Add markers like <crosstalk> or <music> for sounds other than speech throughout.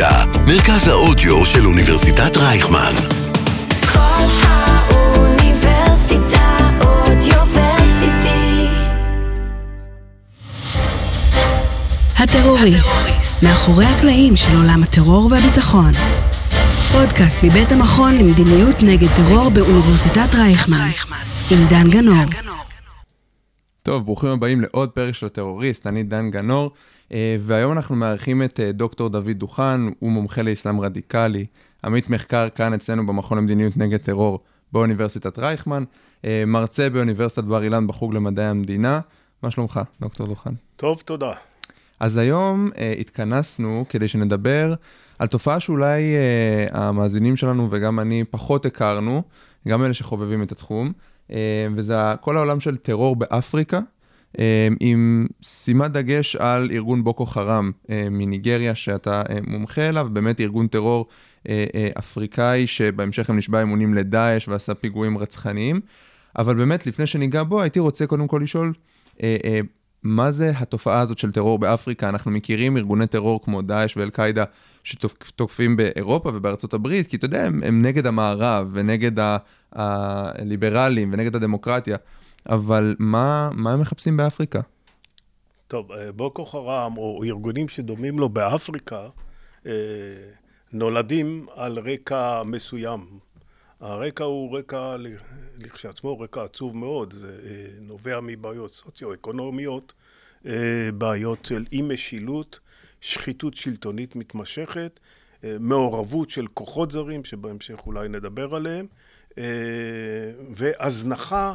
אוניברסיטה, מרכז האודיו של אוניברסיטת רייכמן. כל האוניברסיטה אודיוורסיטי. הטרוריסט, מאחורי הקלעים של עולם הטרור והביטחון. פודקאסט מבית המכון למדיניות נגד טרור באוניברסיטת רייכמן, עם דן גנור. טוב, ברוכים הבאים לעוד פרק של הטרוריסט, אני דן גנור, והיום אנחנו מארחים את אה, דוקטור דוד דוכן, הוא מומחה לאסלאם רדיקלי, עמית מחקר כאן אצלנו במכון למדיניות נגד טרור באוניברסיטת רייכמן, אה, מרצה באוניברסיטת בר אילן בחוג למדעי המדינה. מה שלומך, דוקטור דוכן? טוב, תודה. אז היום אה, התכנסנו כדי שנדבר על תופעה שאולי אה, המאזינים שלנו וגם אני פחות הכרנו, גם אלה שחובבים את התחום, אה, וזה כל העולם של טרור באפריקה, אה, עם שימת דגש על ארגון בוקו חראם אה, מניגריה, שאתה אה, מומחה אליו, באמת ארגון טרור אה, אה, אפריקאי, שבהמשך גם נשבע אמונים לדאעש ועשה פיגועים רצחניים. אבל באמת, לפני שניגע בו, הייתי רוצה קודם כל לשאול, אה, אה, מה זה התופעה הזאת של טרור באפריקה? אנחנו מכירים ארגוני טרור כמו דאעש ואל-קאעידה שתוקפים באירופה ובארצות הברית, כי אתה יודע, הם, הם נגד המערב ונגד הליברלים ונגד הדמוקרטיה, אבל מה, מה הם מחפשים באפריקה? טוב, אה, בוקו חראם, או ארגונים שדומים לו באפריקה, אה, נולדים על רקע מסוים. הרקע הוא רקע לכשעצמו רקע עצוב מאוד, זה אה, נובע מבעיות סוציו-אקונומיות, בעיות של אי משילות, שחיתות שלטונית מתמשכת, מעורבות של כוחות זרים, שבהמשך אולי נדבר עליהם, והזנחה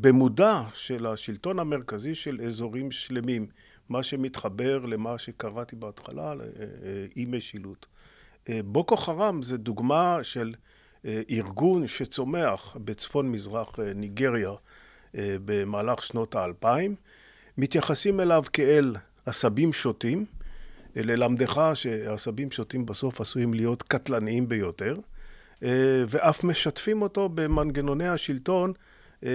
במודע של השלטון המרכזי של אזורים שלמים, מה שמתחבר למה שקראתי בהתחלה, אי משילות. אה, בוקו חראם זה דוגמה של אה, ארגון שצומח בצפון מזרח אה, ניגריה אה, במהלך שנות האלפיים, מתייחסים אליו כאל עשבים שוטים, אה, ללמדך שעשבים שוטים בסוף עשויים להיות קטלניים ביותר, אה, ואף משתפים אותו במנגנוני השלטון אה,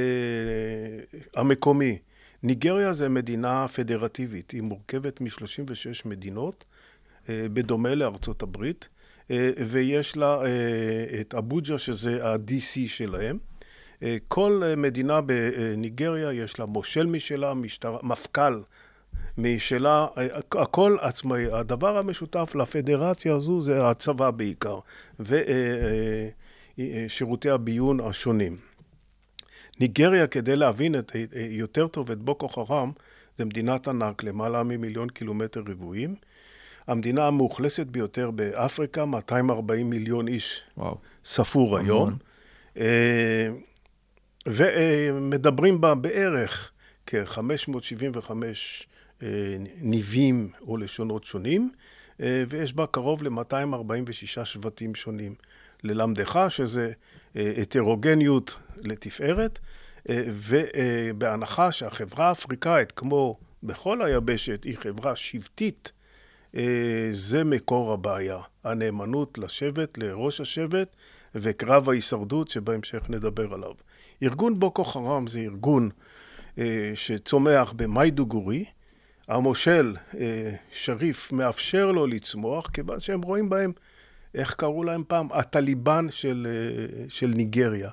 המקומי. ניגריה זה מדינה פדרטיבית, היא מורכבת מ-36 מדינות, אה, בדומה לארצות הברית, אה, ויש לה את אבוג'ה שזה ה-DC שלהם. כל מדינה בניגריה יש לה מושל משלה, משטרה, מפכ"ל משלה, הכל עצמאי. הדבר המשותף לפדרציה הזו זה הצבא בעיקר, ושירותי הביון השונים. ניגריה, כדי להבין את, אה, יותר טוב את בוקו חראם, זה מדינת ענק, למעלה ממיליון קילומטר רבועים. המדינה המאוכלסת ביותר באפריקה, 240 מיליון איש וואו. ספור המון. היום. אה, ומדברים בה בערך כ-575 אה, ניבים או לשונות שונים, אה, ויש בה קרוב ל-246 שבטים שונים. ללמדך שזה אה, הטרוגניות לתפארת, אה, ובהנחה שהחברה האפריקאית, כמו בכל היבשת, היא חברה שבטית, אה, זה מקור הבעיה. הנאמנות לשבט, לראש השבט, וקרב ההישרדות שבהמשך נדבר עליו. ארגון בוקו חראם זה ארגון אה, שצומח במיידוגורי. המושל אה, שריף מאפשר לו לצמוח, כיוון שהם רואים בהם, איך קראו להם פעם? הטליבן של, אה, של ניגריה.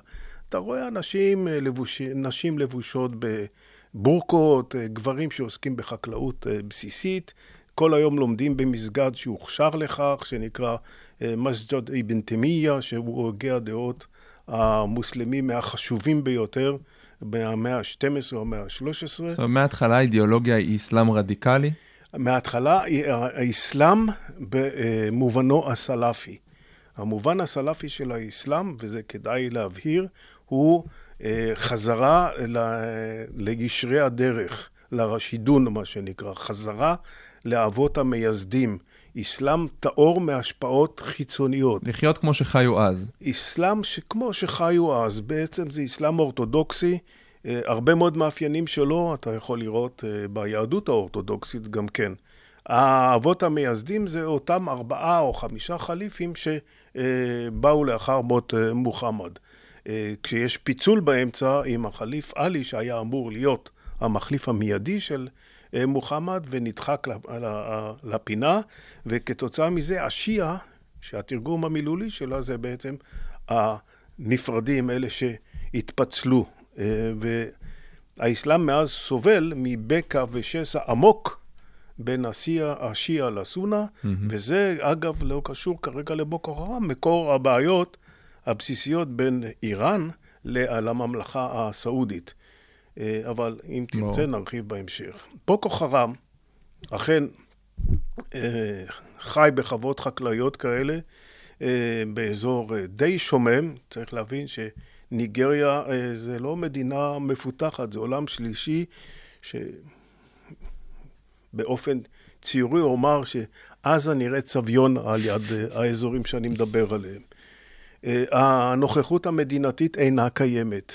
אתה רואה אנשים, אה, לבוש, נשים לבושות בבורקות, אה, גברים שעוסקים בחקלאות בסיסית, כל היום לומדים במסגד שהוכשר לכך, שנקרא מסג'ד אבן תימיה, שהוא הוגה הדעות המוסלמי מהחשובים ביותר מהמאה ה-12 או המאה ה-13. זאת אומרת, מההתחלה האידיאולוגיה היא אסלאם רדיקלי? מההתחלה, האסלאם במובנו הסלאפי. המובן הסלאפי של האסלאם, וזה כדאי להבהיר, הוא אה, חזרה ל- לישרי הדרך, לרשידון, מה שנקרא, חזרה לאבות המייסדים. אסלאם טהור מהשפעות חיצוניות. לחיות כמו שחיו אז. אסלאם שכמו שחיו אז, בעצם זה אסלאם אורתודוקסי, הרבה מאוד מאפיינים שלו אתה יכול לראות אה, ביהדות האורתודוקסית גם כן. האבות המייסדים זה אותם ארבעה או חמישה חליפים שבאו לאחר מות אה, מוחמד. אה, כשיש פיצול באמצע עם החליף עלי, שהיה אמור להיות המחליף המיידי של אה, מוחמד ונדחק לפינה, וכתוצאה מזה השיעה, שהתרגום המילולי שלה זה בעצם הנפרדים, אלה שהתפצלו. אה, והאסלאם מאז סובל מבקע ושסע עמוק בין השיעה, לסונה, וזה אגב לא קשור כרגע לבוקו חרם, מקור הבעיות הבסיסיות בין איראן לממלכה הסעודית. אה, אבל אם תרצה ברור. נרחיב בהמשך. בוקו חרם אכן אה, חי בחוות חקלאיות כאלה באזור די שומם, צריך להבין שניגריה אה, זה לא מדינה מפותחת, זה עולם שלישי שבאופן ציורי אומר שעזה נראית סביון על יד אה, האזורים שאני מדבר עליהם. אה, הנוכחות המדינתית אינה קיימת.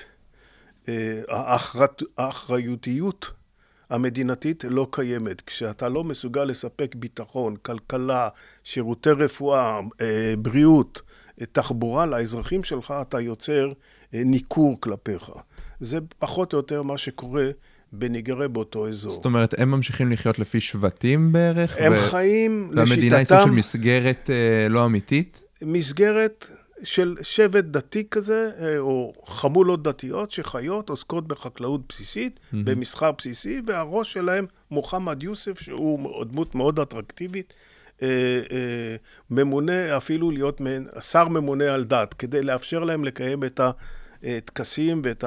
האחריותיות המדינתית לא קיימת. כשאתה לא מסוגל לספק ביטחון, כלכלה, שירותי רפואה, אה, בריאות, תחבורה לאזרחים שלך, אתה יוצר ניכור כלפיך. זה פחות או יותר מה שקורה בניגריה באותו אזור. זאת אומרת, הם ממשיכים לחיות לפי שבטים בערך? הם ו- חיים והמדינה היא סוג של לשיטתם מסגרת אה, לא אמיתית? מסגרת של שבט דתי כזה, אה, או חמולות דתיות שחיות, עוסקות בחקלאות בסיסית, במסחר בסיסי, והראש שלהם, מוחמד יוסף, שהוא דמות מאוד אטרקטיבית, אה, אה, ממונה אפילו להיות מעין- שר ממונה על דת, כדי לאפשר להם לקיים את הטקסים ואת.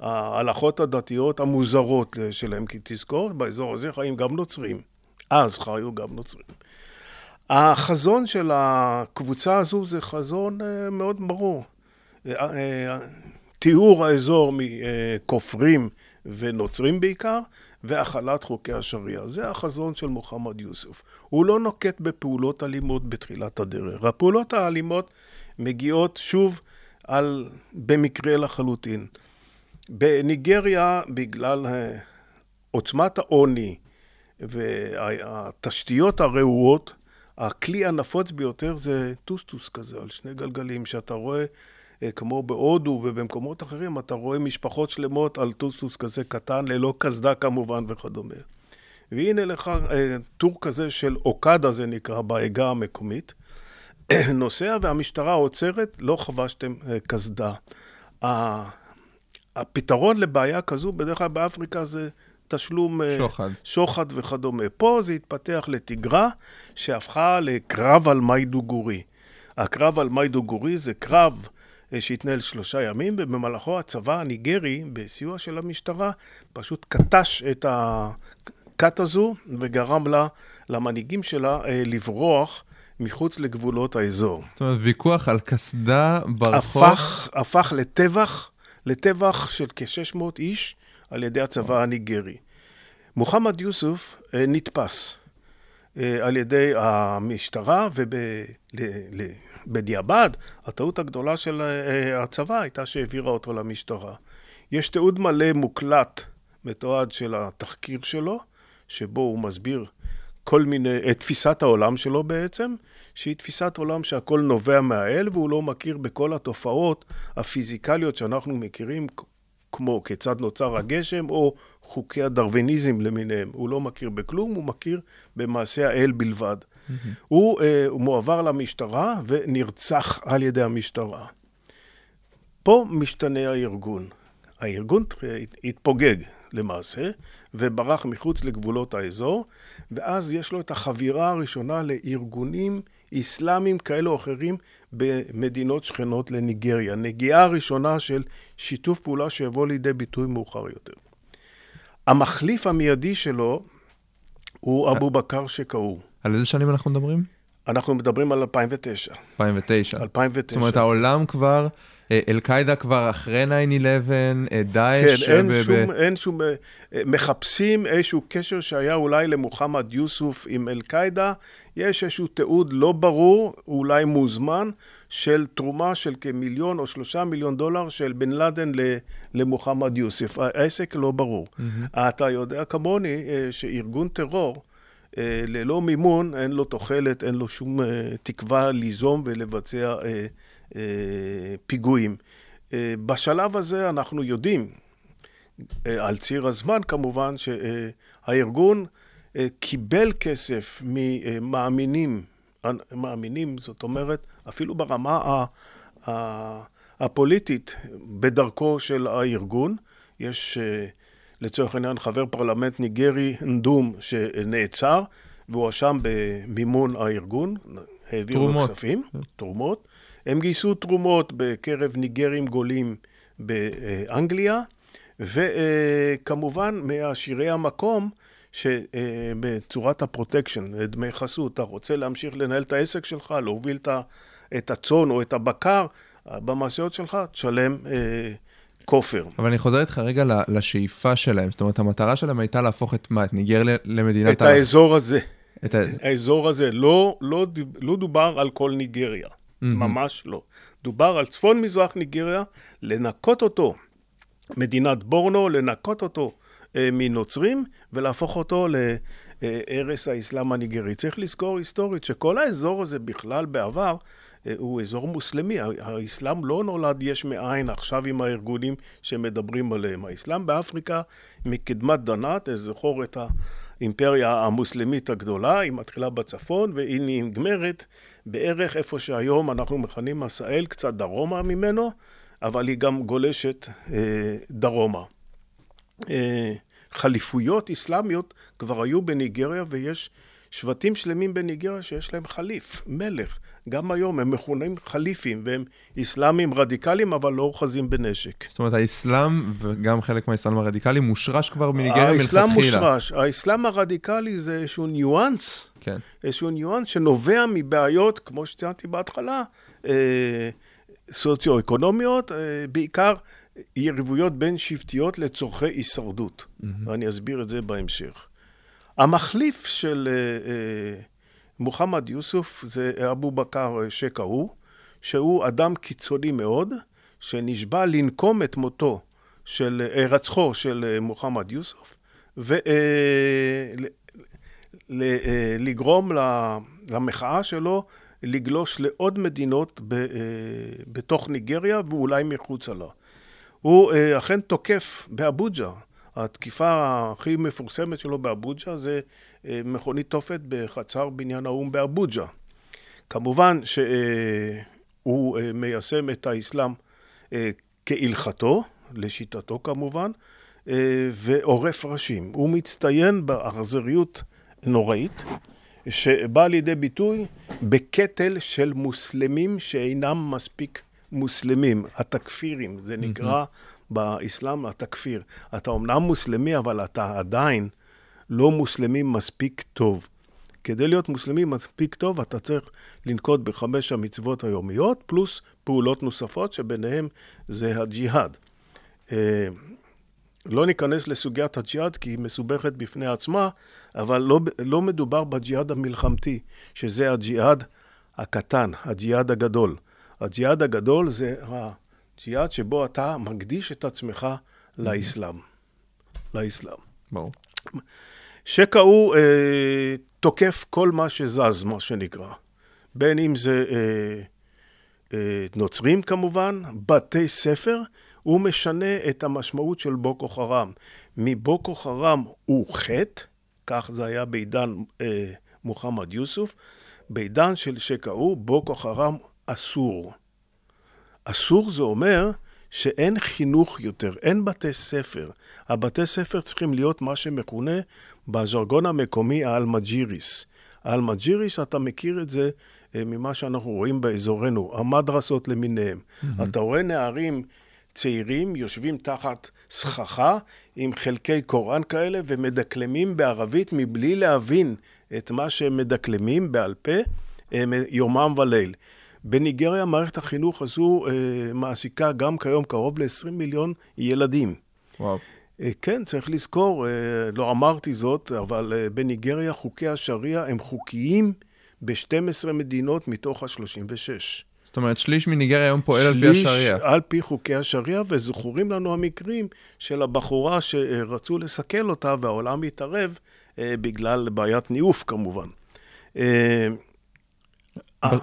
ההלכות הדתיות המוזרות שלהם, כי תזכור, באזור הזה חיים גם נוצרים. אז חיו גם נוצרים. החזון של הקבוצה הזו זה חזון אה, מאוד ברור. אה, אה, תיאור האזור מכופרים ונוצרים בעיקר, והחלת חוקי השריעה. זה החזון של מוחמד יוסף. הוא לא נוקט בפעולות אלימות בתחילת הדרך. הפעולות האלימות מגיעות שוב על, במקרה לחלוטין. בניגריה, בגלל אה, עוצמת העוני והתשתיות הרעועות, הכלי הנפוץ ביותר זה טוסטוס כזה, על שני גלגלים, שאתה רואה, אה, כמו בהודו ובמקומות אחרים, אתה רואה משפחות שלמות על טוסטוס כזה קטן, ללא קסדה כמובן וכדומה. והנה לך אה, טור כזה של אוקדה, זה נקרא, בעגה המקומית. <clears throat> נוסע והמשטרה עוצרת, לא חבשתם אה, קסדה. הפתרון לבעיה כזו, בדרך כלל באפריקה זה תשלום... אה, שוחד. שוחד וכדומה. פה זה התפתח לתגרה שהפכה לקרב על מיידוגורי. הקרב על מיידוגורי זה קרב אה, שהתנהל שלושה ימים, ובמהלכו הצבא הניגרי, בסיוע של המשטרה, פשוט קטש את הכת הזו וגרם לה, למנהיגים שלה, לברוח מחוץ לגבולות האזור. זאת אומרת, ויכוח על קסדה ברחוב. הפך, הפך לטבח, לטבח של כ-600 איש על ידי הצבא הניגרי. מוחמד יוסוף אה, נתפס אה, על ידי המשטרה, ובדיעבד, הטעות הגדולה של אה, הצבא הייתה שהעבירה אותו למשטרה. יש תיעוד מלא מוקלט, מתועד של התחקיר שלו, שבו הוא מסביר כל מיני, את תפיסת העולם שלו בעצם, שהיא תפיסת עולם שהכל נובע מהאל, והוא לא מכיר בכל התופעות הפיזיקליות שאנחנו מכירים, כמו כיצד נוצר הגשם, או חוקי הדרוויניזם למיניהם. הוא לא מכיר בכלום, הוא מכיר במעשה האל בלבד. הוא, אה, הוא מועבר למשטרה ונרצח על ידי המשטרה. פה משתנה הארגון. הארגון התפוגג למעשה, וברח מחוץ לגבולות האזור, ואז יש לו את החבירה הראשונה לארגונים אסלאמיים כאלו או אחרים במדינות שכנות לניגריה. נגיעה הראשונה של שיתוף פעולה שיבוא לידי ביטוי מאוחר יותר. המחליף המיידי שלו הוא אבו בכר שקאו. על איזה שנים אנחנו מדברים? אנחנו מדברים על 2009. 2009. 2009. זאת אומרת, העולם כבר, אה, אל-קאעידה כבר אחרי 9-11, אה, דאעש... כן, אין ב- ב- שום, אין שום, אה, מחפשים איזשהו קשר שהיה אולי למוחמד יוסוף עם אל-קאעידה. יש איזשהו תיעוד לא ברור, אולי מוזמן, של תרומה של כמיליון או שלושה מיליון דולר של בן לאדן למוחמד יוסף. העסק לא ברור. אתה יודע כמוני אה, שארגון טרור, אה, ללא מימון, אין לו תוחלת, אין לו שום אה, תקווה ליזום ולבצע אה, אה, פיגועים. אה, בשלב הזה אנחנו יודעים, אה, על ציר הזמן כמובן, שהארגון אה, קיבל כסף ממאמינים, מאמינים, זאת אומרת, אפילו ברמה הפוליטית, בדרכו של הארגון. יש אה, לצורך העניין חבר פרלמנט ניגרי, נדום, שנעצר, והואשם במימון הארגון, העבירו לו תרומות. כספים, תרומות. הם גייסו תרומות בקרב ניגרים גולים באנגליה, וכמובן מעשירי המקום, שבצורת הפרוטקשן, דמי חסות, אתה רוצה להמשיך לנהל את העסק שלך, להוביל את הצאן או את הבקר במשאיות שלך, תשלם אה, כופר. אבל אני חוזר איתך רגע לשאיפה שלהם, זאת אומרת, המטרה שלהם הייתה להפוך את מה, את ניגר למדינת את האזור הזה. את. האזור הזה, לא, לא, לא דובר על כל ניגריה, ממש לא. דובר על צפון מזרח ניגריה, לנקות אותו, מדינת בורנו, לנקות אותו אה, מנוצרים ולהפוך אותו לערש האסלאם הניגרי. צריך לזכור היסטורית שכל האזור הזה בכלל בעבר אה, הוא אזור מוסלמי. האסלאם לא נולד יש מאין עכשיו עם הארגונים שמדברים עליהם. האסלאם באפריקה מקדמת דנת, זכור את האימפריה המוסלמית הגדולה, היא מתחילה בצפון והיא נגמרת בערך איפה שהיום אנחנו מכנים עשאל, קצת דרומה ממנו, אבל היא גם גולשת אה, דרומה. אה, חליפויות אסלאמיות כבר היו בניגריה ויש שבטים שלמים בניגריה שיש להם חליף, מלך. גם היום הם מכונים חליפים והם אסלאמים רדיקליים אבל לא אוחזים בנשק. זאת אומרת, האסלאם, וגם חלק מהאסלאם הרדיקלי, מושרש כבר מניגריה מלכתחילה. האסלאם מושרש, האסלאם הרדיקלי זה איזשהו ניואנס, כן. איזשהו ניואנס שנובע מבעיות, כמו שציינתי בהתחלה, אה, סוציו-אקונומיות, אה, בעיקר יריבויות בין שבטיות לצורכי הישרדות, ואני אסביר את זה בהמשך. המחליף של אה, אה, מוחמד יוסוף זה אבו בכר שקאו, שהוא אדם קיצוני מאוד, שנשבע לנקום את מותו של, אה, רצחו של אה, מוחמד יוסוף, ולגרום למחאה שלו לגלוש לעוד מדינות ב, אה, בתוך ניגריה ואולי מחוצה לה. הוא אה, אכן תוקף באבוג'ה. התקיפה הכי מפורסמת שלו באבוג'ה זה אה, מכונית תופת בחצר בניין האו"ם באבוג'ה. כמובן שהוא אה, מיישם את האסלאם אה, כהלכתו, לשיטתו כמובן, אה, ועורף ראשים. הוא מצטיין באכזריות נוראית, שבאה לידי ביטוי בקטל של מוסלמים שאינם מספיק מוסלמים, התכפירים, זה נקרא באסלאם התכפיר. אתה אומנם מוסלמי, אבל אתה עדיין לא מוסלמי מספיק טוב. כדי להיות מוסלמי מספיק טוב, אתה צריך לנקוט בחמש המצוות היומיות, פלוס פעולות נוספות, שביניהם זה הג'יהאד. אה, לא ניכנס לסוגיית הג'יהאד כי היא מסובכת בפני עצמה, אבל לא, לא מדובר בג'יהאד המלחמתי, שזה הג'יהאד הקטן, הג'יהאד הגדול. הג'יהאד הגדול זה הג'יהאד שבו אתה מקדיש את עצמך לאסלאם. לאסלאם. ברור. שקע הוא אה, תוקף כל מה שזז, מה שנקרא. בין אם זה אה, אה, נוצרים כמובן, בתי ספר, הוא משנה את המשמעות של בוקו חרם. מבוקו חרם הוא חטא, כך זה היה בעידן אה, מוחמד יוסוף, בעידן של שקעו, בוקו חרם אסור. אסור זה אומר שאין חינוך יותר, אין בתי ספר. הבתי ספר צריכים להיות מה שמכונה בז'רגון המקומי האלמג'יריס. האלמג'יריס, אתה מכיר את זה אה, ממה שאנחנו רואים באזורנו, המדרסות למיניהם. Mm-hmm. אתה רואה נערים צעירים יושבים תחת סככה עם חלקי קוראן כאלה ומדקלמים בערבית מבלי להבין את מה שהם מדקלמים בעל פה אה, יומם וליל. בניגריה מערכת החינוך הזו אה, מעסיקה גם כיום קרוב ל-20 מיליון ילדים. וואו. אה, כן, צריך לזכור, אה, לא אמרתי זאת, אבל אה, בניגריה חוקי השריעה הם חוקיים ב-12 מדינות מתוך ה-36. זאת אומרת, שליש מניגריה היום פועל על פי השריעה. על פי חוקי השריעה, וזכורים לנו המקרים של הבחורה שרצו לסכל אותה והעולם התערב אה, בגלל בעיית ניאוף כמובן. אה,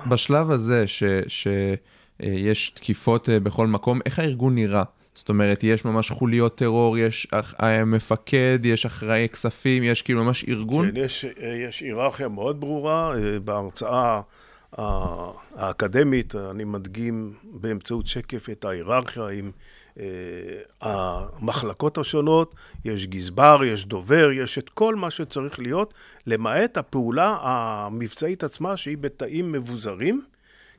בשלב הזה, שיש תקיפות אה, בכל מקום, איך הארגון נראה? זאת אומרת, יש ממש חוליות טרור, יש אה, מפקד, יש אחראי כספים, יש כאילו ממש ארגון? כן, יש, אה, יש היררכיה מאוד ברורה. אה, בהרצאה האקדמית אני מדגים באמצעות שקף את ההיררכיה עם המחלקות השונות. יש גזבר, יש דובר, יש את כל מה שצריך להיות, למעט הפעולה המבצעית עצמה שהיא בתאים מבוזרים.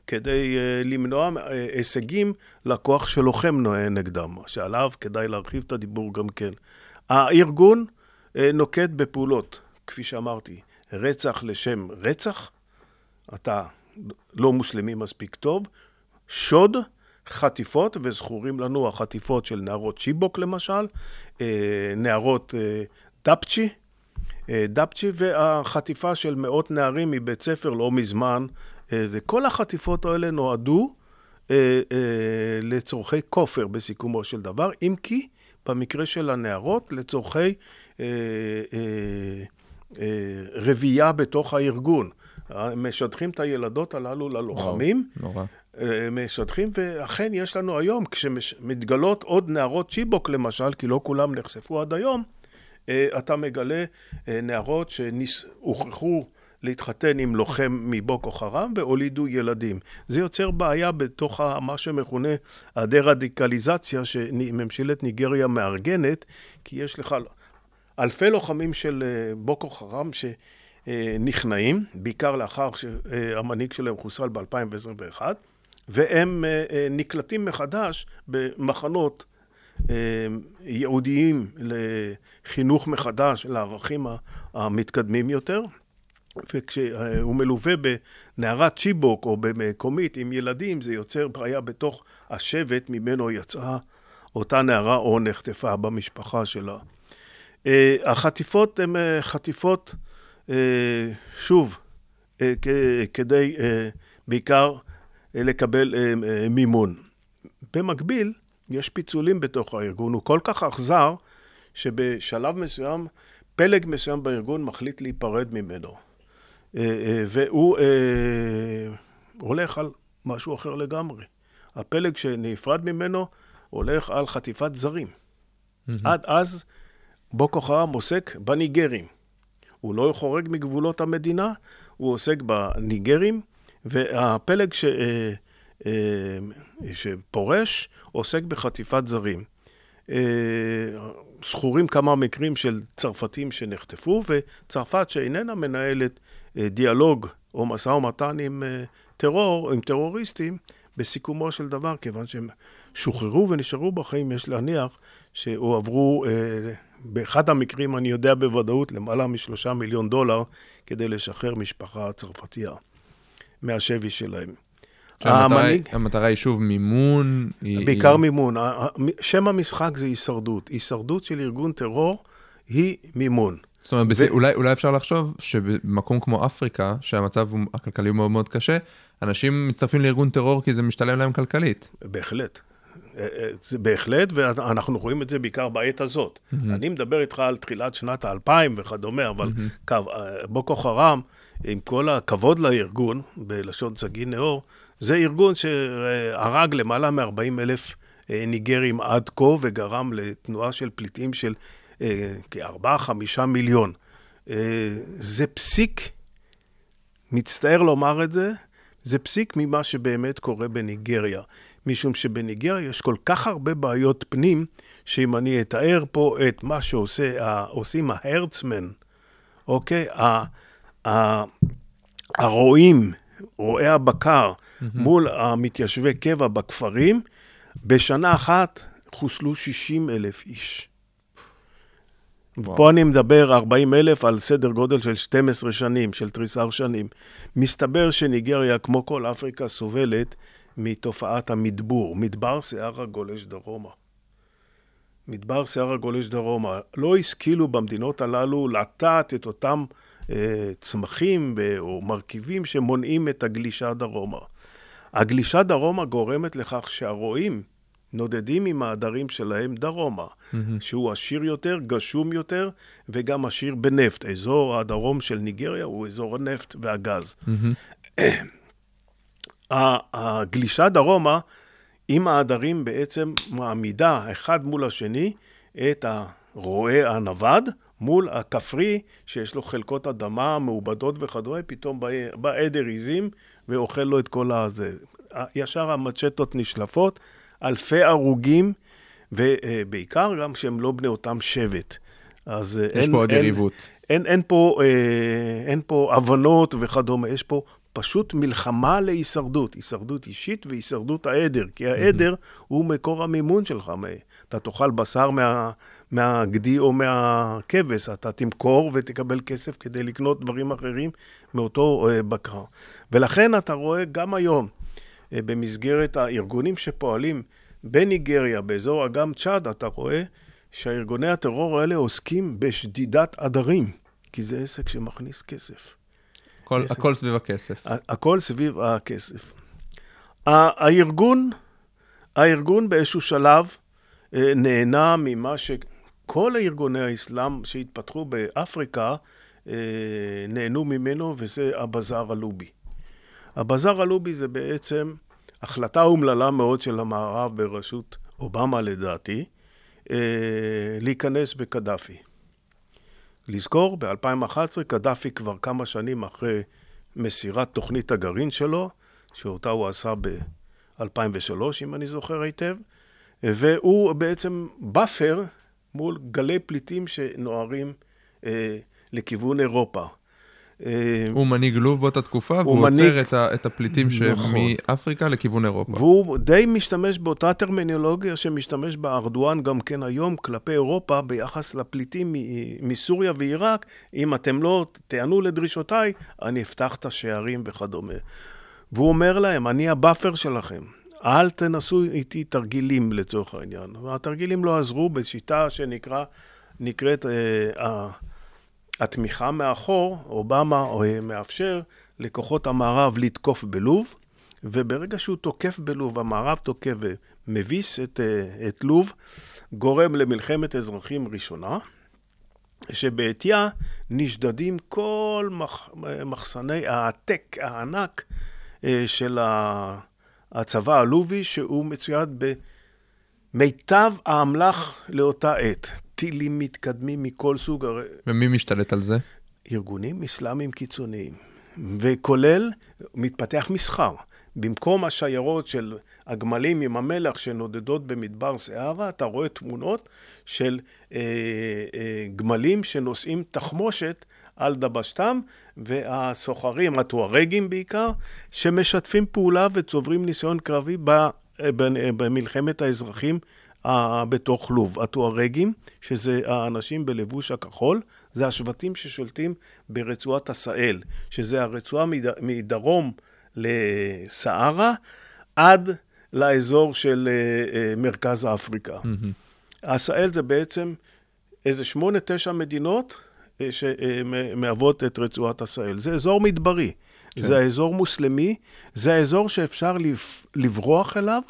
כדי אה, למנוע אה, הישגים לכוח שלוחם נגדם, שעליו כדאי להרחיב את הדיבור גם כן. הארגון אה, נוקט בפעולות, כפי שאמרתי, רצח לשם רצח, אתה לא מוסלמי מספיק טוב, שוד, חטיפות, וזכורים לנו החטיפות של נערות צ'יבוק למשל, נערות דפצ'י, דפצ'י, והחטיפה של מאות נערים מבית ספר לא מזמן. אה, זה, כל החטיפות האלה נועדו אה, אה, לצורכי כופר בסיכומו של דבר, אם כי במקרה של הנערות, לצורכי אה, אה, אה, רבייה בתוך הארגון. משדכים את הילדות הללו ללוחמים. נורא. אה, משדכים, ואכן יש לנו היום, כשמתגלות עוד נערות צ'יבוק למשל, כי לא כולם נחשפו עד היום, אתה מגלה נערות שהוכרחו להתחתן עם לוחם מבוקו חרם והולידו ילדים. זה יוצר בעיה בתוך מה שמכונה הדה-רדיקליזציה שממשלת ניגריה מארגנת, כי יש לך אלפי לוחמים של אה, בוקו חרם שנכנעים, בעיקר לאחר שהמנהיג שלהם חוסל ב-2021, והם אה, אה, נקלטים מחדש במחנות אה, ייעודיים לחינוך מחדש לערכים המתקדמים יותר. וכשהוא מלווה בנערת צ'יבוק או במקומית עם ילדים, זה יוצר בעיה בתוך השבט ממנו יצאה אותה נערה או נחטפה במשפחה שלה. אה, החטיפות הן אה, חטיפות, אה, שוב, אה, כדי אה, בעיקר אה, לקבל אה, אה, מימון. במקביל, יש פיצולים בתוך הארגון, הוא כל כך אכזר, שבשלב מסוים, פלג מסוים בארגון מחליט להיפרד ממנו. אה, אה, והוא אה, הולך על משהו אחר לגמרי. הפלג שנפרד ממנו הולך על חטיפת זרים. עד אז בוקו חרם עוסק בניגרים. הוא לא חורג מגבולות המדינה, הוא עוסק בניגרים, והפלג ש, שפורש עוסק בחטיפת זרים. זכורים כמה מקרים של צרפתים שנחטפו, וצרפת שאיננה מנהלת דיאלוג או משא ומתן עם אה, טרור, עם טרוריסטים, בסיכומו של דבר, כיוון שהם שוחררו ונשארו בחיים, יש להניח שהועברו, אה, באחד המקרים, אני יודע בוודאות, למעלה משלושה מיליון דולר כדי לשחרר משפחה צרפתייה מהשבי שלהם. שהמטרה היא- המנהיג- המטרה היא שוב מימון. בעיקר היא- מימון. שם המשחק זה הישרדות. הישרדות של ארגון טרור היא מימון. זאת אומרת, בס- ו- אולי, אולי אפשר לחשוב שבמקום כמו אפריקה, שהמצב הכלכלי הוא מאוד מאוד קשה, אנשים מצטרפים לארגון טרור כי זה משתלם להם כלכלית. בהחלט. אה, אה, זה בהחלט, ואנחנו רואים את זה בעיקר בעת הזאת. אני מדבר איתך על תחילת שנת האלפיים וכדומה, אבל קו, אה, בוקו חרם, עם כל הכבוד לארגון, בלשון סגי נאור, זה ארגון שהרג למעלה מ-40 אלף ניגרים עד כה, וגרם לתנועה של פליטים של כ-4-5 מיליון. אה, זה פסיק מצטער לומר את זה, זה פסיק ממה שבאמת קורה בניגריה. משום שבניגריה יש כל כך הרבה בעיות פנים, שאם אני אתאר פה את מה שעושים ההרצמן, אוקיי? הרועים, רועי הבקר, מול המתיישבי קבע בכפרים, בשנה אחת חוסלו 60 אלף איש. וואו. פה אני מדבר 40 אלף על סדר גודל של 12 שנים, של תריסר שנים. מסתבר שניגריה, כמו כל אפריקה, סובלת מתופעת המדבור, מדבר שיער הגולש דרומה. מדבר שיער הגולש דרומה. לא השכילו במדינות הללו לטעת את אותם אה, צמחים ב- או מרכיבים שמונעים את הגלישה דרומה. הגלישה דרומה גורמת לכך שהרועים נודדים עם העדרים שלהם דרומה, שהוא עשיר יותר, גשום יותר, וגם עשיר בנפט. אזור הדרום של ניגריה הוא אזור הנפט והגז. <clears throat> ה- הגלישה דרומה עם העדרים בעצם מעמידה אחד מול השני את הרועה הנווד מול הכפרי שיש לו חלקות אדמה מעובדות וכדומה, פתאום בא, בא עדר עיזים ואוכל לו את כל הזה. ישר המצ'טות נשלפות, אלפי הרוגים, ובעיקר גם שהם לא בני אותם שבט. אז יש אין, פה עוד אין, יריבות. אין, אין, פה, אה, אין פה הבנות וכדומה, יש פה פשוט מלחמה להישרדות, הישרדות אישית והישרדות העדר, כי העדר הוא מקור המימון שלך. אתה תאכל בשר מה, מהגדי או מהכבש, אתה תמכור ותקבל כסף כדי לקנות דברים אחרים מאותו אה, בקר. ולכן אתה רואה גם היום, אה, במסגרת הארגונים שפועלים בניגריה, באזור אגם צ'אד, אתה רואה שהארגוני הטרור האלה עוסקים בשדידת עדרים, כי זה עסק שמכניס כסף. הכל, כסף. הכל סביב הכסף. הכל סביב הכסף. הארגון, הארגון באיזשהו שלב אה, נהנה ממה שכל הארגוני האסלאם שהתפתחו באפריקה אה, נהנו ממנו, וזה הבזאר הלובי. הבזאר הלובי זה בעצם החלטה אומללה מאוד של המערב בראשות אובמה לדעתי, אה, להיכנס בקדאפי. לזכור, ב-2011 קדאפי כבר כמה שנים אחרי מסירת תוכנית הגרעין שלו, שאותה הוא עשה ב-2003, אם אני זוכר היטב, והוא בעצם buffer מול גלי פליטים שנוהרים אה, לכיוון אירופה. אה, הוא מנהיג לוב באותה תקופה, והוא מנהיג- עוצר את, ה, את הפליטים נכון. שמאפריקה לכיוון אירופה. והוא די משתמש באותה טרמינולוגיה שמשתמש בה ארדואן גם כן היום כלפי אירופה ביחס לפליטים מסוריה ועיראק. אם אתם לא תיענו לדרישותיי, אני אפתח את השערים וכדומה. והוא אומר להם, אני ה buffer שלכם. אל תנסו איתי תרגילים לצורך העניין. התרגילים לא עזרו בשיטה שנקרא, נקראת אה, התמיכה מאחור, אובמה אה, מאפשר לכוחות המערב לתקוף בלוב, וברגע שהוא תוקף בלוב, המערב תוקף ומביס את, אה, את לוב, גורם למלחמת אזרחים ראשונה, שבעטייה נשדדים כל מח, מחסני העתק, הענק, אה, של הצבא הלובי, שהוא מצויד במיטב האמל"ח לאותה עת. טילים מתקדמים מכל סוג, ומי משתלט על זה? ארגונים אסלאמיים קיצוניים, וכולל, מתפתח מסחר. במקום השיירות של הגמלים עם המלח שנודדות במדבר סהרה, אתה רואה תמונות של אה, אה, גמלים שנושאים תחמושת על דבשתם, והסוחרים, הטוארגים בעיקר, שמשתפים פעולה וצוברים ניסיון קרבי אה, במלחמת האזרחים בתוך לוב. הטוארגים, שזה האנשים בלבוש הכחול, זה השבטים ששולטים ברצועת עשאל, שזה הרצועה מד... מדרום לסהרה עד לאזור של אה, אה, מרכז אפריקה. עשאל זה בעצם איזה שמונה, תשע מדינות אה, שמהוות את רצועת עשאל. זה אזור מדברי, כן. זה האזור מוסלמי, זה האזור שאפשר לב- לברוח אליו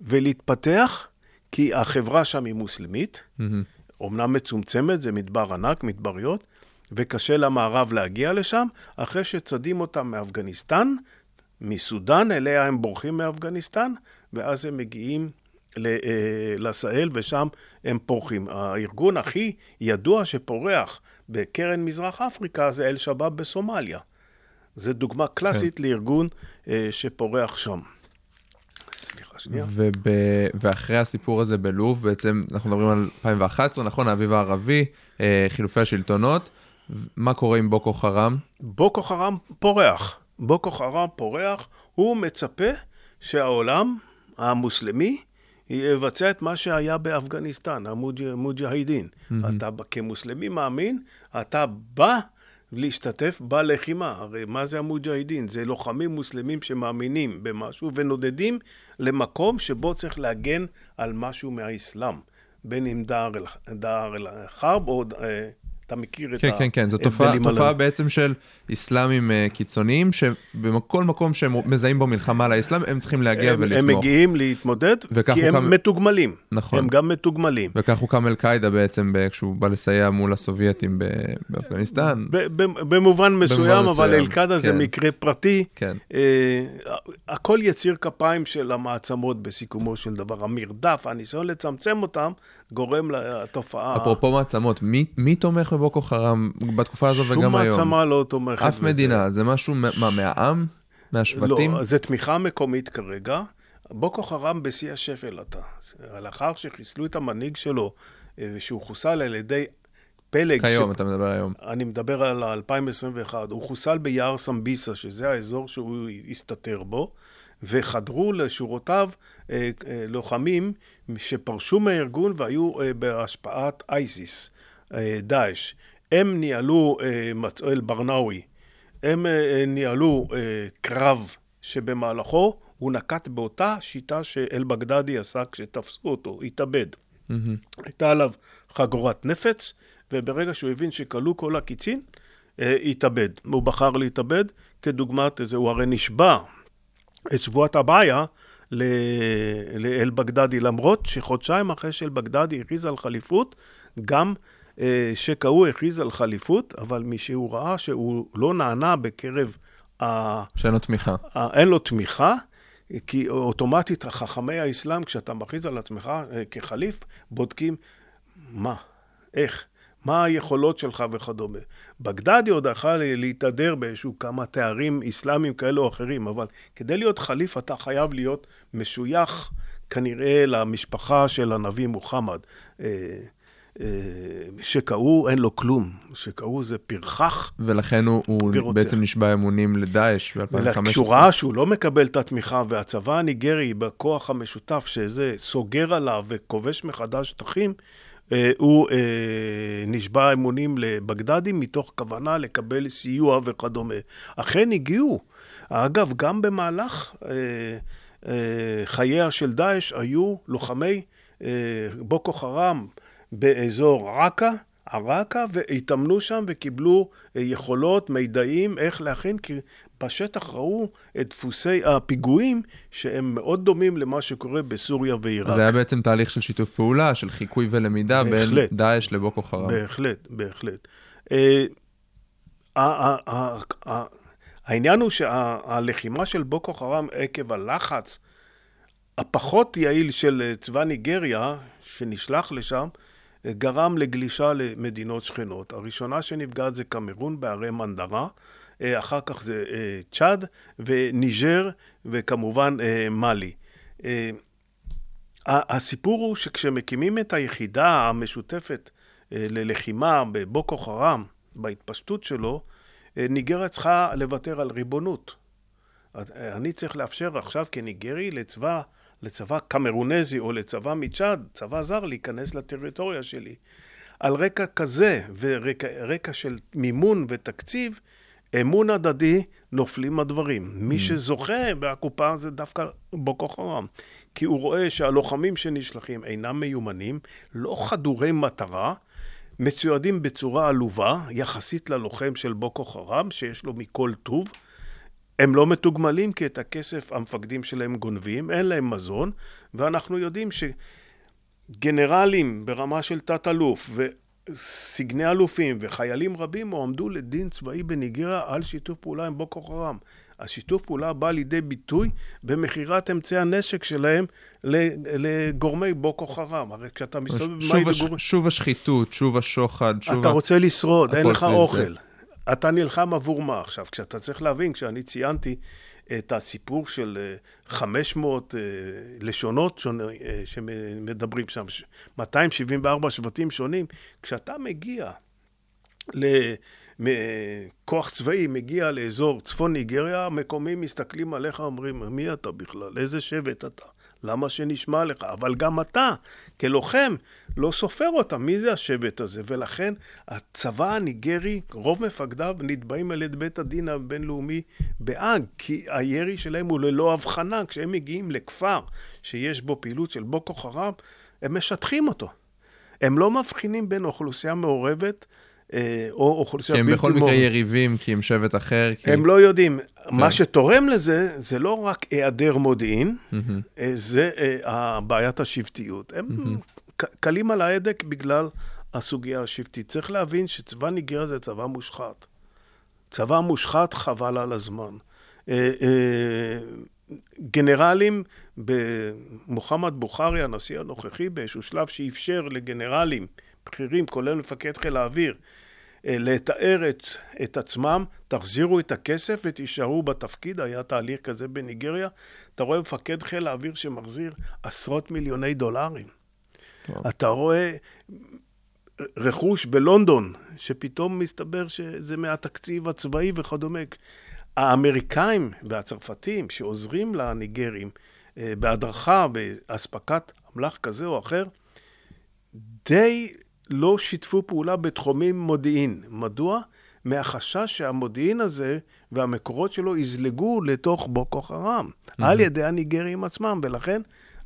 ולהתפתח, כי החברה שם היא מוסלמית, אומנם מצומצמת, זה מדבר ענק, מדבריות, וקשה למערב להגיע לשם, אחרי שצדים אותם מאפגניסטן, מסודאן, אליה הם בורחים מאפגניסטן, ואז הם מגיעים אה, לסהל, ושם הם פורחים. הארגון הכי ידוע שפורח בקרן מזרח אפריקה זה אל-שבאב בסומליה. זו דוגמה קלאסית כן. לארגון אה, שפורח שם. סליחה, שנייה. וב... ואחרי הסיפור הזה בלוב, בעצם אנחנו מדברים על 2011, נכון? האביב הערבי, אה, חילופי השלטונות. מה קורה עם בוקו חרם? בוקו חרם פורח. בוקו חרם פורח, הוא מצפה שהעולם המוסלמי יבצע את מה שהיה באפגניסטן, המוג'הידין. Mm-hmm. אתה כמוסלמי מאמין, אתה בא להשתתף בלחימה. הרי מה זה המוג'הידין? זה לוחמים מוסלמים שמאמינים במשהו ונודדים למקום שבו צריך להגן על משהו מהאסלאם. בין אם דאר אל-חרב או אה, אתה מכיר את כן, כן, כן, זו תופעה, ההבדלים תופעה. בעצם של איסלאמים אה, קיצוניים, שבכל מקום שהם מזהים בו מלחמה לאסלאם, הם צריכים להגיע הם, ולתמוך. הם מגיעים להתמודד, כי הם קם- מתוגמלים. נכון. הם גם מתוגמלים. וכך הוקם אל-קאעידה בעצם, כשהוא בא לסייע מול הסובייטים באפגניסטן. ב- ב- במובן מסוים, אבל מסוים, אל-קאדה זה כן. מקרה פרטי. כן. אה, הכל יציר כפיים של המעצמות בסיכומו של דבר. המרדף, הניסיון לצמצם אותם, גורם לתופעה. אפרופו מעצמות, מי, מי תומך בבוקו חרם בתקופה הזו שום וגם היום? מעצמה לא תומכת אף בזה. מדינה, זה משהו, מה, מה, מהעם? מהשבטים? לא, זה תמיכה מקומית כרגע. בוקו חרם בשיא השפל עתה. לאחר שחיסלו את המנהיג שלו, אה, שהוא חוסל על ידי פלג. כיום, אתה מדבר היום. אני מדבר על 2021. הוא חוסל ביער סמביסה, שזה האזור שהוא הסתתר בו, וחדרו לשורותיו אה, אה, לוחמים שפרשו מהארגון והיו אה, בהשפעת אייסיס, דאעש. הם ניהלו, אה, מצואל ברנאווי, הם אה, ניהלו אה, קרב שבמהלכו הוא נקט באותה שיטה שאל-בגדדי עשה כשתפסו אותו, התאבד. הייתה עליו חגורת נפץ, וברגע שהוא הבין שכלו כל הקיצין, אה, התאבד. הוא בחר להתאבד, כדוגמת זה, הוא הרי נשבע את שבועת הבעיה לאל-בגדדי, למרות שחודשיים אחרי שאל-בגדדי הכריז על חליפות, גם אה, שקאו הכריז על חליפות, אבל משהוא ראה שהוא לא נענה בקרב ה... שאין לו תמיכה. אה, אין לו תמיכה, כי אוטומטית חכמי האסלאם, כשאתה מכריז על עצמך אה, כחליף, בודקים מה, איך, מה היכולות שלך וכדומה. בגדדי עוד יכל להתהדר באיזשהו כמה תארים אסלאמיים כאלו או אחרים, אבל כדי להיות חליף אתה חייב להיות משוייך כנראה למשפחה של הנביא מוחמד. אה, שקאו אין לו כלום, שקאו זה פרחח. ולכן הוא, הוא. בעצם נשבע אמונים לדאעש ב-2015. כשהוא ראה שהוא לא מקבל את התמיכה, והצבא הניגרי בכוח המשותף שזה סוגר עליו וכובש מחדש שטחים, אה, הוא אה, נשבע אמונים לבגדדי מתוך כוונה לקבל סיוע וכדומה. אכן הגיעו. אגב, גם במהלך אה, אה, חייה של דאעש היו לוחמי אה, בוקו חרם באזור עקה. עראקה, והתאמנו שם וקיבלו אה, יכולות, מידעים, איך להכין, כי בשטח ראו את דפוסי הפיגועים שהם מאוד דומים למה שקורה בסוריה ועיראק. זה היה בעצם תהליך של שיתוף פעולה, של חיקוי ולמידה בהחלט. בין דאעש לבוקו חרם. בהחלט, בהחלט. אה, העניין הוא שהלחימה של בוקו חרם עקב הלחץ הפחות יעיל של אה, צבא ניגריה, שנשלח לשם, גרם לגלישה למדינות שכנות. הראשונה שנפגעת זה קמרון בערי מנדרה, אה, אחר כך זה אה, צ'אד וניג'ר, וכמובן אה, מאלי. הסיפור הוא שכשמקימים את היחידה המשותפת ללחימה בבוקו חרם, בהתפשטות שלו, ניגריה צריכה לוותר על ריבונות. אני צריך לאפשר עכשיו כניגרי לצבא, לצבא קמרונזי או לצבא מצ'אד, צבא זר, להיכנס לטריטוריה שלי. על רקע כזה ורקע רקע של מימון ותקציב, אמון הדדי, נופלים הדברים. מי שזוכה בהקופה זה דווקא בוקו חרם. כי הוא רואה שהלוחמים שנשלחים אינם מיומנים, לא חדורי מטרה, מצוידים בצורה עלובה, יחסית ללוחם של בוקו חרם, שיש לו מכל טוב. הם לא מתוגמלים כי את הכסף המפקדים שלהם גונבים, אין להם מזון, ואנחנו יודעים שגנרלים ברמה של תת-אלוף וסגני אלופים וחיילים רבים הועמדו לדין צבאי בניגריה על שיתוף פעולה עם בוקו חרם. השיתוף פעולה בא לידי ביטוי במכירת אמצעי הנשק שלהם לגורמי בוקו חרם. הרי כשאתה מסתובב שוב, הש... וגור... שוב השחיתות, שוב השוחד, שוב... אתה רוצה לשרוד, אין לך אוכל. אתה נלחם עבור מה עכשיו? כשאתה צריך להבין, כשאני ציינתי את הסיפור של אה, 500 אה, לשונות שונה, אה, שמדברים שם, ש- 274 שבטים שונים, כשאתה מגיע לכוח צבאי, מגיע לאזור צפון ניגריה, המקומים מסתכלים עליך, אומרים, מי אתה בכלל? איזה שבט אתה? למה שנשמע לך? אבל גם אתה, כלוחם, לא סופר אותם. מי זה השבט הזה? ולכן הצבא הניגרי, רוב מפקדיו נתבעים על ידי בית הדין הבינלאומי בהאג, כי הירי שלהם הוא ללא הבחנה. כשהם מגיעים לכפר שיש בו פעילות של בוקו חרם, הם משטחים אותו. הם לא מבחינים בין אוכלוסייה מעורבת או אוכלוסייה שהם בלתי בכל מקרה. יריבים, כי הם שבט אחר. כי... הם לא יודעים. מה שתורם לזה, זה לא רק היעדר מודיעין, אה, זה אה, בעיית השבטיות. הם ק- קלים על ההדק בגלל הסוגיה השבטית. צריך להבין שצבא ניגריה זה צבא מושחת. צבא מושחת חבל על הזמן. אה, אה, גנרלים, מוחמד בוכרי, הנשיא הנוכחי, באיזשהו שלב שאפשר לגנרלים בכירים, כולל מפקד חיל האוויר, אה, לתאר את, את עצמם, תחזירו את הכסף ותישארו בתפקיד, היה תהליך כזה בניגריה. אתה רואה מפקד חיל האוויר שמחזיר עשרות מיליוני דולרים. טוב. אתה רואה רכוש בלונדון, שפתאום מסתבר שזה מהתקציב הצבאי וכדומה. האמריקאים והצרפתים שעוזרים לניגרים אה, בהדרכה, באספקת אמל"ח כזה או אחר, די לא שיתפו פעולה בתחומים מודיעין. מדוע? מהחשש שהמודיעין הזה והמקורות שלו יזלגו לתוך בוקו חרם, mm-hmm. על ידי הניגרים עצמם, ולכן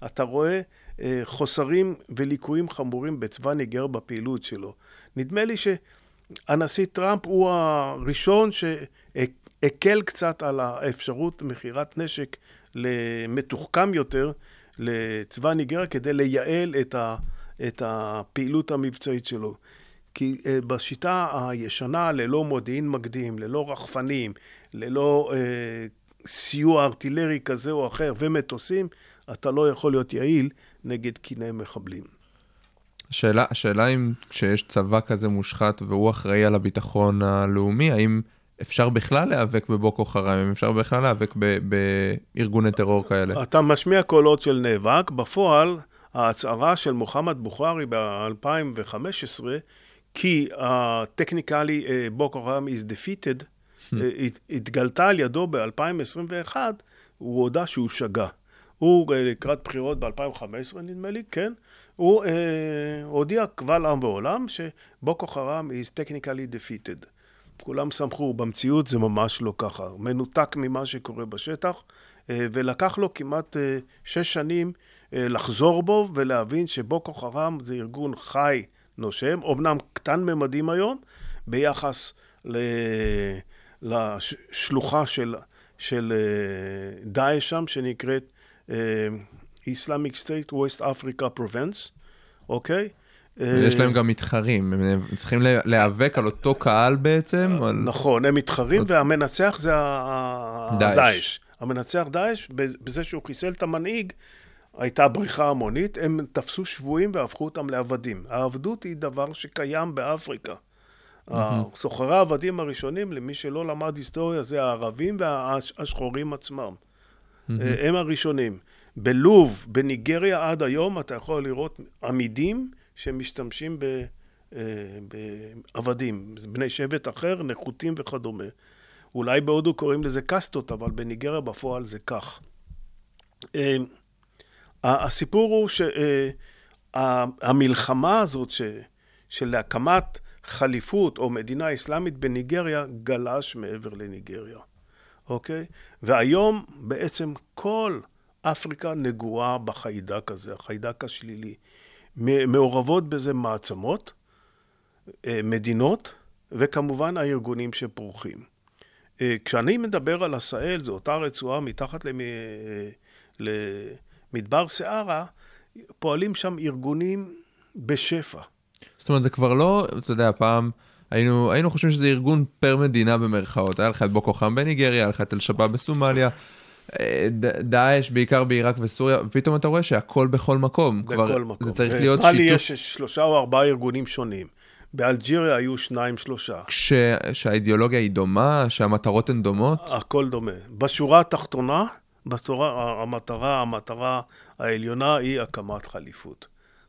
אתה רואה אה, חוסרים וליקויים חמורים בצבא ניגר בפעילות שלו. נדמה לי שהנשיא טראמפ הוא הראשון שהקל קצת על האפשרות מכירת נשק למתוחכם יותר לצבא ניגריה כדי לייעל את, ה, את הפעילות המבצעית שלו. כי uh, בשיטה הישנה, ללא מודיעין מקדים, ללא רחפנים, ללא uh, סיוע ארטילרי כזה או אחר ומטוסים, אתה לא יכול להיות יעיל נגד קיני מחבלים. השאלה, השאלה אם כשיש צבא כזה מושחת והוא אחראי על הביטחון הלאומי, האם אפשר בכלל להיאבק בבוקו חרם, אם אפשר בכלל להיאבק בארגוני טרור כאלה? אתה משמיע קולות של נאבק, בפועל ההצהרה של מוחמד בוכרי ב-2015, כי הטכניקלי בוקו חרם is defeated, אה, הת- התגלתה על ידו ב-2021, הוא הודה שהוא שגה. הוא אה, לקראת בחירות ב-2015 נדמה לי, כן, הוא אה, הודיע קבל עם ועולם שבוקו חרם is technically defeated. כולם שמחו, במציאות זה ממש לא ככה. מנותק ממה שקורה בשטח, אה, ולקח לו כמעט אה, שש שנים אה, לחזור בו ולהבין שבוקו חרם זה ארגון חי, נושם, אמנם קטן ממדים היום, ביחס ל... לשלוחה של, של אה, דאעש שם, שנקראת אה, Islamic State West Africa Province, אוקיי? יש להם גם מתחרים, הם צריכים לה- להיאבק על אותו קהל בעצם? על... נכון, הם מתחרים, והמנצח זה ה- דאעש. דאעש. המנצח דאעש, בזה שהוא חיסל את המנהיג, הייתה בריחה המונית, הם תפסו שבויים והפכו אותם לעבדים. העבדות היא דבר שקיים באפריקה. סוחרי העבדים הראשונים, למי שלא למד היסטוריה, זה הערבים והשחורים עצמם. הם הראשונים. בלוב, בניגריה עד היום, אתה יכול לראות עמידים שמשתמשים ב... אה, בעבדים, בני שבט אחר, נחותים וכדומה. אולי בהודו קוראים לזה קסטות, אבל בניגריה בפועל זה כך. אה, הסיפור הוא שהמלחמה הזאת ש, של הקמת חליפות או מדינה אסלאמית בניגריה גלש מעבר לניגריה, אוקיי? והיום בעצם כל אפריקה נגועה בחיידק הזה, החיידק השלילי. מעורבות בזה מעצמות, אה, מדינות, וכמובן הארגונים שפורחים. אה, כשאני מדבר על עשהאל, זו אותה רצועה מתחת למ... למדבר סערה, פועלים שם ארגונים בשפע. זאת אומרת, זה כבר לא, אתה יודע, פעם היינו, היינו חושבים שזה ארגון פר מדינה במרכאות. היה לך את בוקו חם בניגריה, היה לך את אל-שבאב בסומליה, אה, דאעש בעיקר בעיראק וסוריה, ופתאום אתה רואה שהכל בכל מקום. בכל כבר, מקום. זה צריך אה, להיות שיתוף, יש שלושה או ארבעה ארגונים שונים. באלג'יריה היו שניים, שלושה. כש, שהאידיאולוגיה היא דומה, שהמטרות הן דומות. הכל דומה. בשורה התחתונה, בתורה, המטרה, המטרה העליונה היא הקמת חליפות.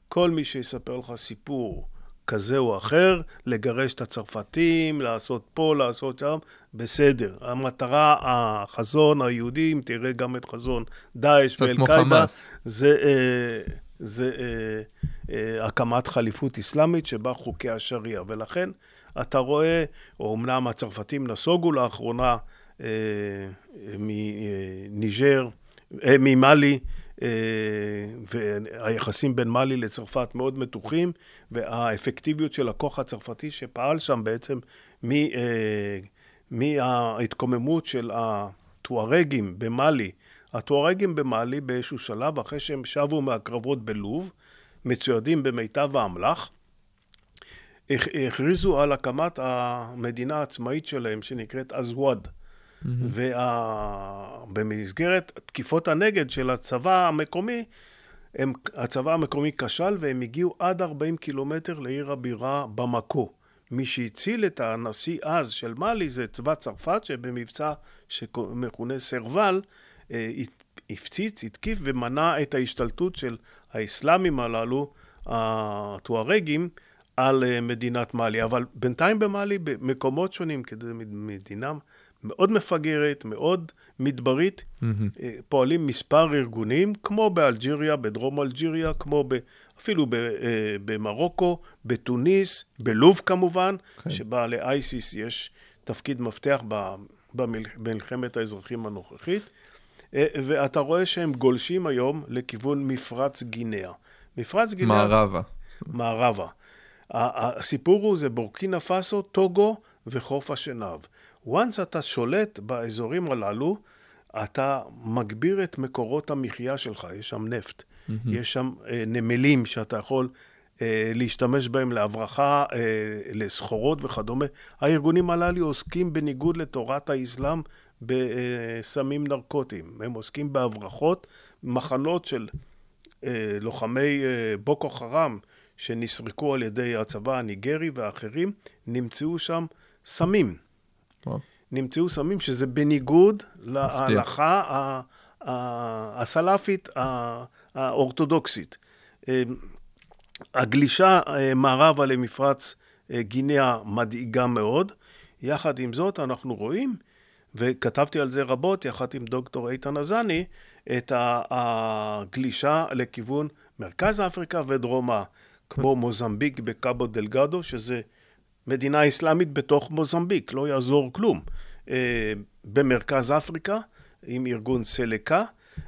כל מי שיספר לך סיפור כזה או אחר, לגרש את הצרפתים, לעשות פה, לעשות שם, בסדר. המטרה, החזון היהודי, אם תראה גם את חזון דאעש חמאס. זה, אה, זה אה, אה, הקמת חליפות אסלאמית שבה חוקי השריעה. ולכן אתה רואה, או אמנם הצרפתים נסוגו לאחרונה מניג'ר, אה, ממאלי, אה, והיחסים בין מאלי לצרפת מאוד מתוחים, והאפקטיביות של הכוח הצרפתי שפעל שם בעצם אה, מההתקוממות של הטוארגים במאלי. הטוארגים במאלי באיזשהו שלב, אחרי שהם שבו מהקרבות בלוב, מצוידים במיטב האמל"ח, הכריזו על הקמת המדינה העצמאית שלהם, שנקראת אזוואד. ובמסגרת תקיפות הנגד של הצבא המקומי, הם, הצבא המקומי כשל והם הגיעו עד 40 קילומטר לעיר הבירה במקו. מי שהציל את הנשיא אז של מאלי זה צבא צרפת, שבמבצע שמכונה סרבל, אה, הפציץ, התקיף ומנע את ההשתלטות של האסלאמים הללו, הטוארגים, על אה, מדינת מאלי. אבל בינתיים במאלי, במקומות שונים, כדי מדינה מאוד מפגרת, מאוד מדברית, mm-hmm. פועלים מספר ארגונים, כמו באלג'יריה, בדרום אלג'יריה, כמו ב, אפילו ב, אה, במרוקו, בתוניס, בלוב כמובן, okay. כן. שבה לאייסיס יש תפקיד מפתח במלחמת האזרחים הנוכחית. ואתה רואה שהם גולשים היום לכיוון מפרץ גינאה. מפרץ גינאה... מערבה. מערבה. הסיפור הוא, זה בורקינה פאסו, טוגו וחוף השנהב. Once אתה שולט באזורים הללו, אתה מגביר את מקורות המחיה שלך, יש שם נפט, mm-hmm. יש שם אה, נמלים שאתה יכול אה, להשתמש בהם להברחה, אה, לסחורות וכדומה. הארגונים הללו עוסקים בניגוד לתורת האסלאם בסמים נרקוטיים. הם עוסקים בהברחות, מחנות של אה, לוחמי אה, בוקו חרם שנסרקו על ידי הצבא הניגרי ואחרים, נמצאו שם סמים. נמצאו סמים שזה בניגוד להלכה הסלאפית האורתודוקסית. אה, הגלישה אה, מערבה למפרץ אה, גינאה מדאיגה מאוד. יחד עם זאת, אנחנו רואים, וכתבתי על זה רבות יחד עם דוקטור איתן עזני, את הגלישה לכיוון מרכז אפריקה ודרומה, כמו מוזמביק בקאבו דלגדו, שזה מדינה אסלאמית בתוך מוזמביק, לא יעזור כלום. אה, במרכז אפריקה, עם ארגון סלקה,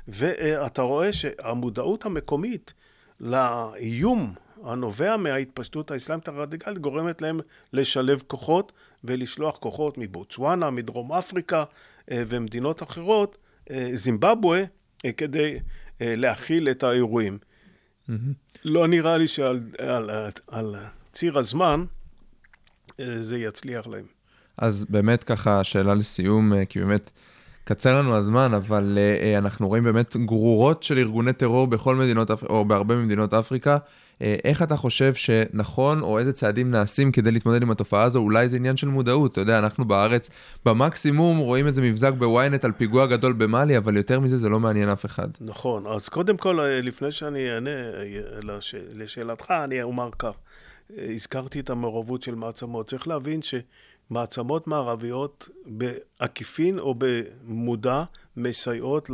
ואתה רואה שהמודעות המקומית לאיום הנובע מההתפשטות האסלאמית הרדיקלית גורמת להם לשלב כוחות ולשלוח כוחות מבוצואנה, מדרום אפריקה אה, ומדינות אחרות, אה, זימבבואה, כדי להכיל את האירועים. Mm-hmm. לא נראה לי שעל על, על, על ציר הזמן זה יצליח להם. אז באמת ככה, שאלה לסיום, אה, כי באמת קצר לנו הזמן, אבל uh, אנחנו רואים באמת גרורות של ארגוני טרור בכל מדינות, או בהרבה ממדינות אפריקה. איך אתה חושב שנכון, או איזה צעדים נעשים כדי להתמודד עם התופעה הזו? אולי זה עניין של מודעות. אתה יודע, אנחנו בארץ במקסימום רואים איזה מבזק בוויינט על פיגוע גדול במאלי, אבל יותר מזה זה לא מעניין אף אחד. נכון, אז קודם כל, לפני שאני אענה לש... לשאלתך, אני אומר כך. הזכרתי את המעורבות של מעצמות. צריך להבין ש... מעצמות מערביות בעקיפין או במודע מסייעות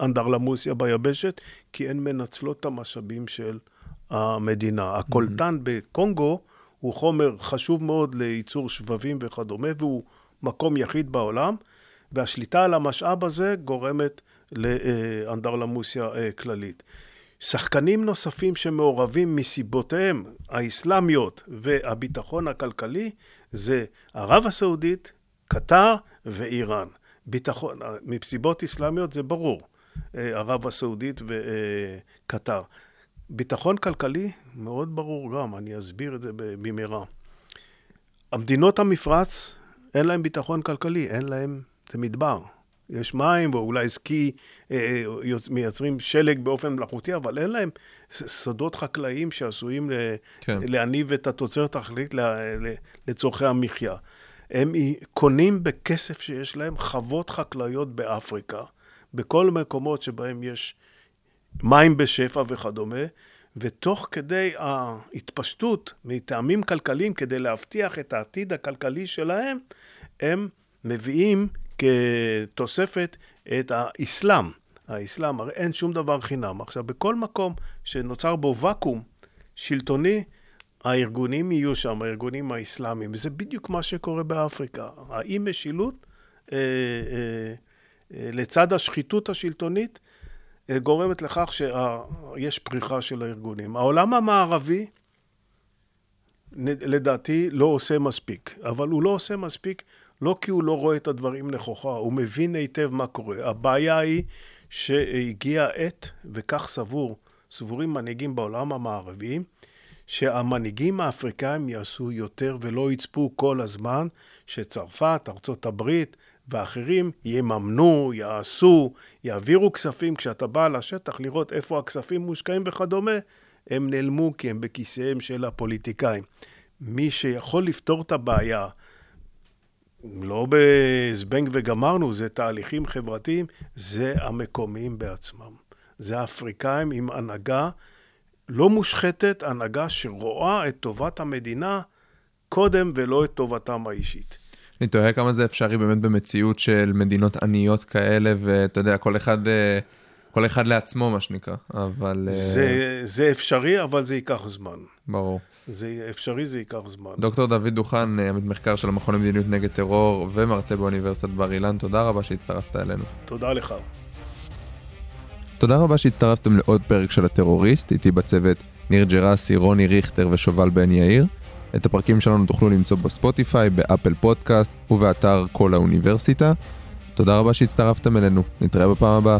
לאנדרלמוסיה ביבשת, כי הן מנצלות את המשאבים של המדינה. הקולטן בקונגו הוא חומר חשוב מאוד לייצור שבבים וכדומה, והוא מקום יחיד בעולם, והשליטה על המשאב הזה גורמת לאנדרלמוסיה אה, כללית. שחקנים נוספים שמעורבים מסיבותיהם האסלאמיות והביטחון הכלכלי זה ערב הסעודית, קטר ואיראן. ביטחון, מסיבות אסלאמיות זה ברור, אה, ערב הסעודית וקטר. ביטחון כלכלי מאוד ברור גם, אני אסביר את זה במהרה. המדינות המפרץ, אין להם ביטחון כלכלי, אין להם, זה מדבר. יש מים, ואולי סקי, אה, אה, מייצרים שלג באופן מלאכותי, אבל אין להם שדות חקלאיים שעשויים כן. להניב את התוצרת החקלאית לצורכי המחיה. הם קונים בכסף שיש להם חוות חקלאיות באפריקה, בכל המקומות שבהם יש מים בשפע וכדומה, ותוך כדי ההתפשטות מטעמים כלכליים, כדי להבטיח את העתיד הכלכלי שלהם, הם מביאים כתוספת את האסלאם. האסלאם, הרי אין שום דבר חינם. עכשיו, בכל מקום שנוצר בו ואקום שלטוני, הארגונים יהיו שם, הארגונים האסלאמיים, וזה בדיוק מה שקורה באפריקה. האי משילות, אה, אה, אה, לצד השחיתות השלטונית, אה, גורמת לכך שיש פריחה של הארגונים. העולם המערבי, לדעתי, לא עושה מספיק, אבל הוא לא עושה מספיק לא כי הוא לא רואה את הדברים נכוחה, הוא מבין היטב מה קורה. הבעיה היא שהגיעה עת, וכך סבור, סבורים מנהיגים בעולם המערבי, שהמנהיגים האפריקאים יעשו יותר ולא יצפו כל הזמן שצרפת, ארצות הברית ואחרים יממנו, יעשו, יעבירו כספים. כשאתה בא לשטח לראות איפה הכספים מושקעים וכדומה, הם נעלמו כי הם בכיסיהם של הפוליטיקאים. מי שיכול לפתור את הבעיה, לא בזבנג וגמרנו, זה תהליכים חברתיים, זה המקומיים בעצמם. זה האפריקאים עם הנהגה לא מושחתת, הנהגה שרואה את טובת המדינה קודם ולא את טובתם האישית. אני תוהה כמה זה אפשרי באמת במציאות של מדינות עניות כאלה, ואתה יודע, כל אחד, אה, כל אחד לעצמו, מה שנקרא, אבל... אה, זה, זה אפשרי, אבל זה ייקח זמן. ברור. זה אפשרי, זה ייקח זמן. דוקטור דוד דוכן, אה, עמית מחקר של המכון למדיניות נגד טרור ומרצה באוניברסיטת בר אילן, תודה רבה שהצטרפת אלינו. תודה לך. תודה רבה שהצטרפתם לעוד פרק של הטרוריסט, איתי בצוות ניר ג'רסי, רוני ריכטר ושובל בן יאיר. את הפרקים שלנו תוכלו למצוא בספוטיפיי, באפל פודקאסט ובאתר קול האוניברסיטה. תודה רבה שהצטרפתם אלינו, נתראה בפעם הבאה.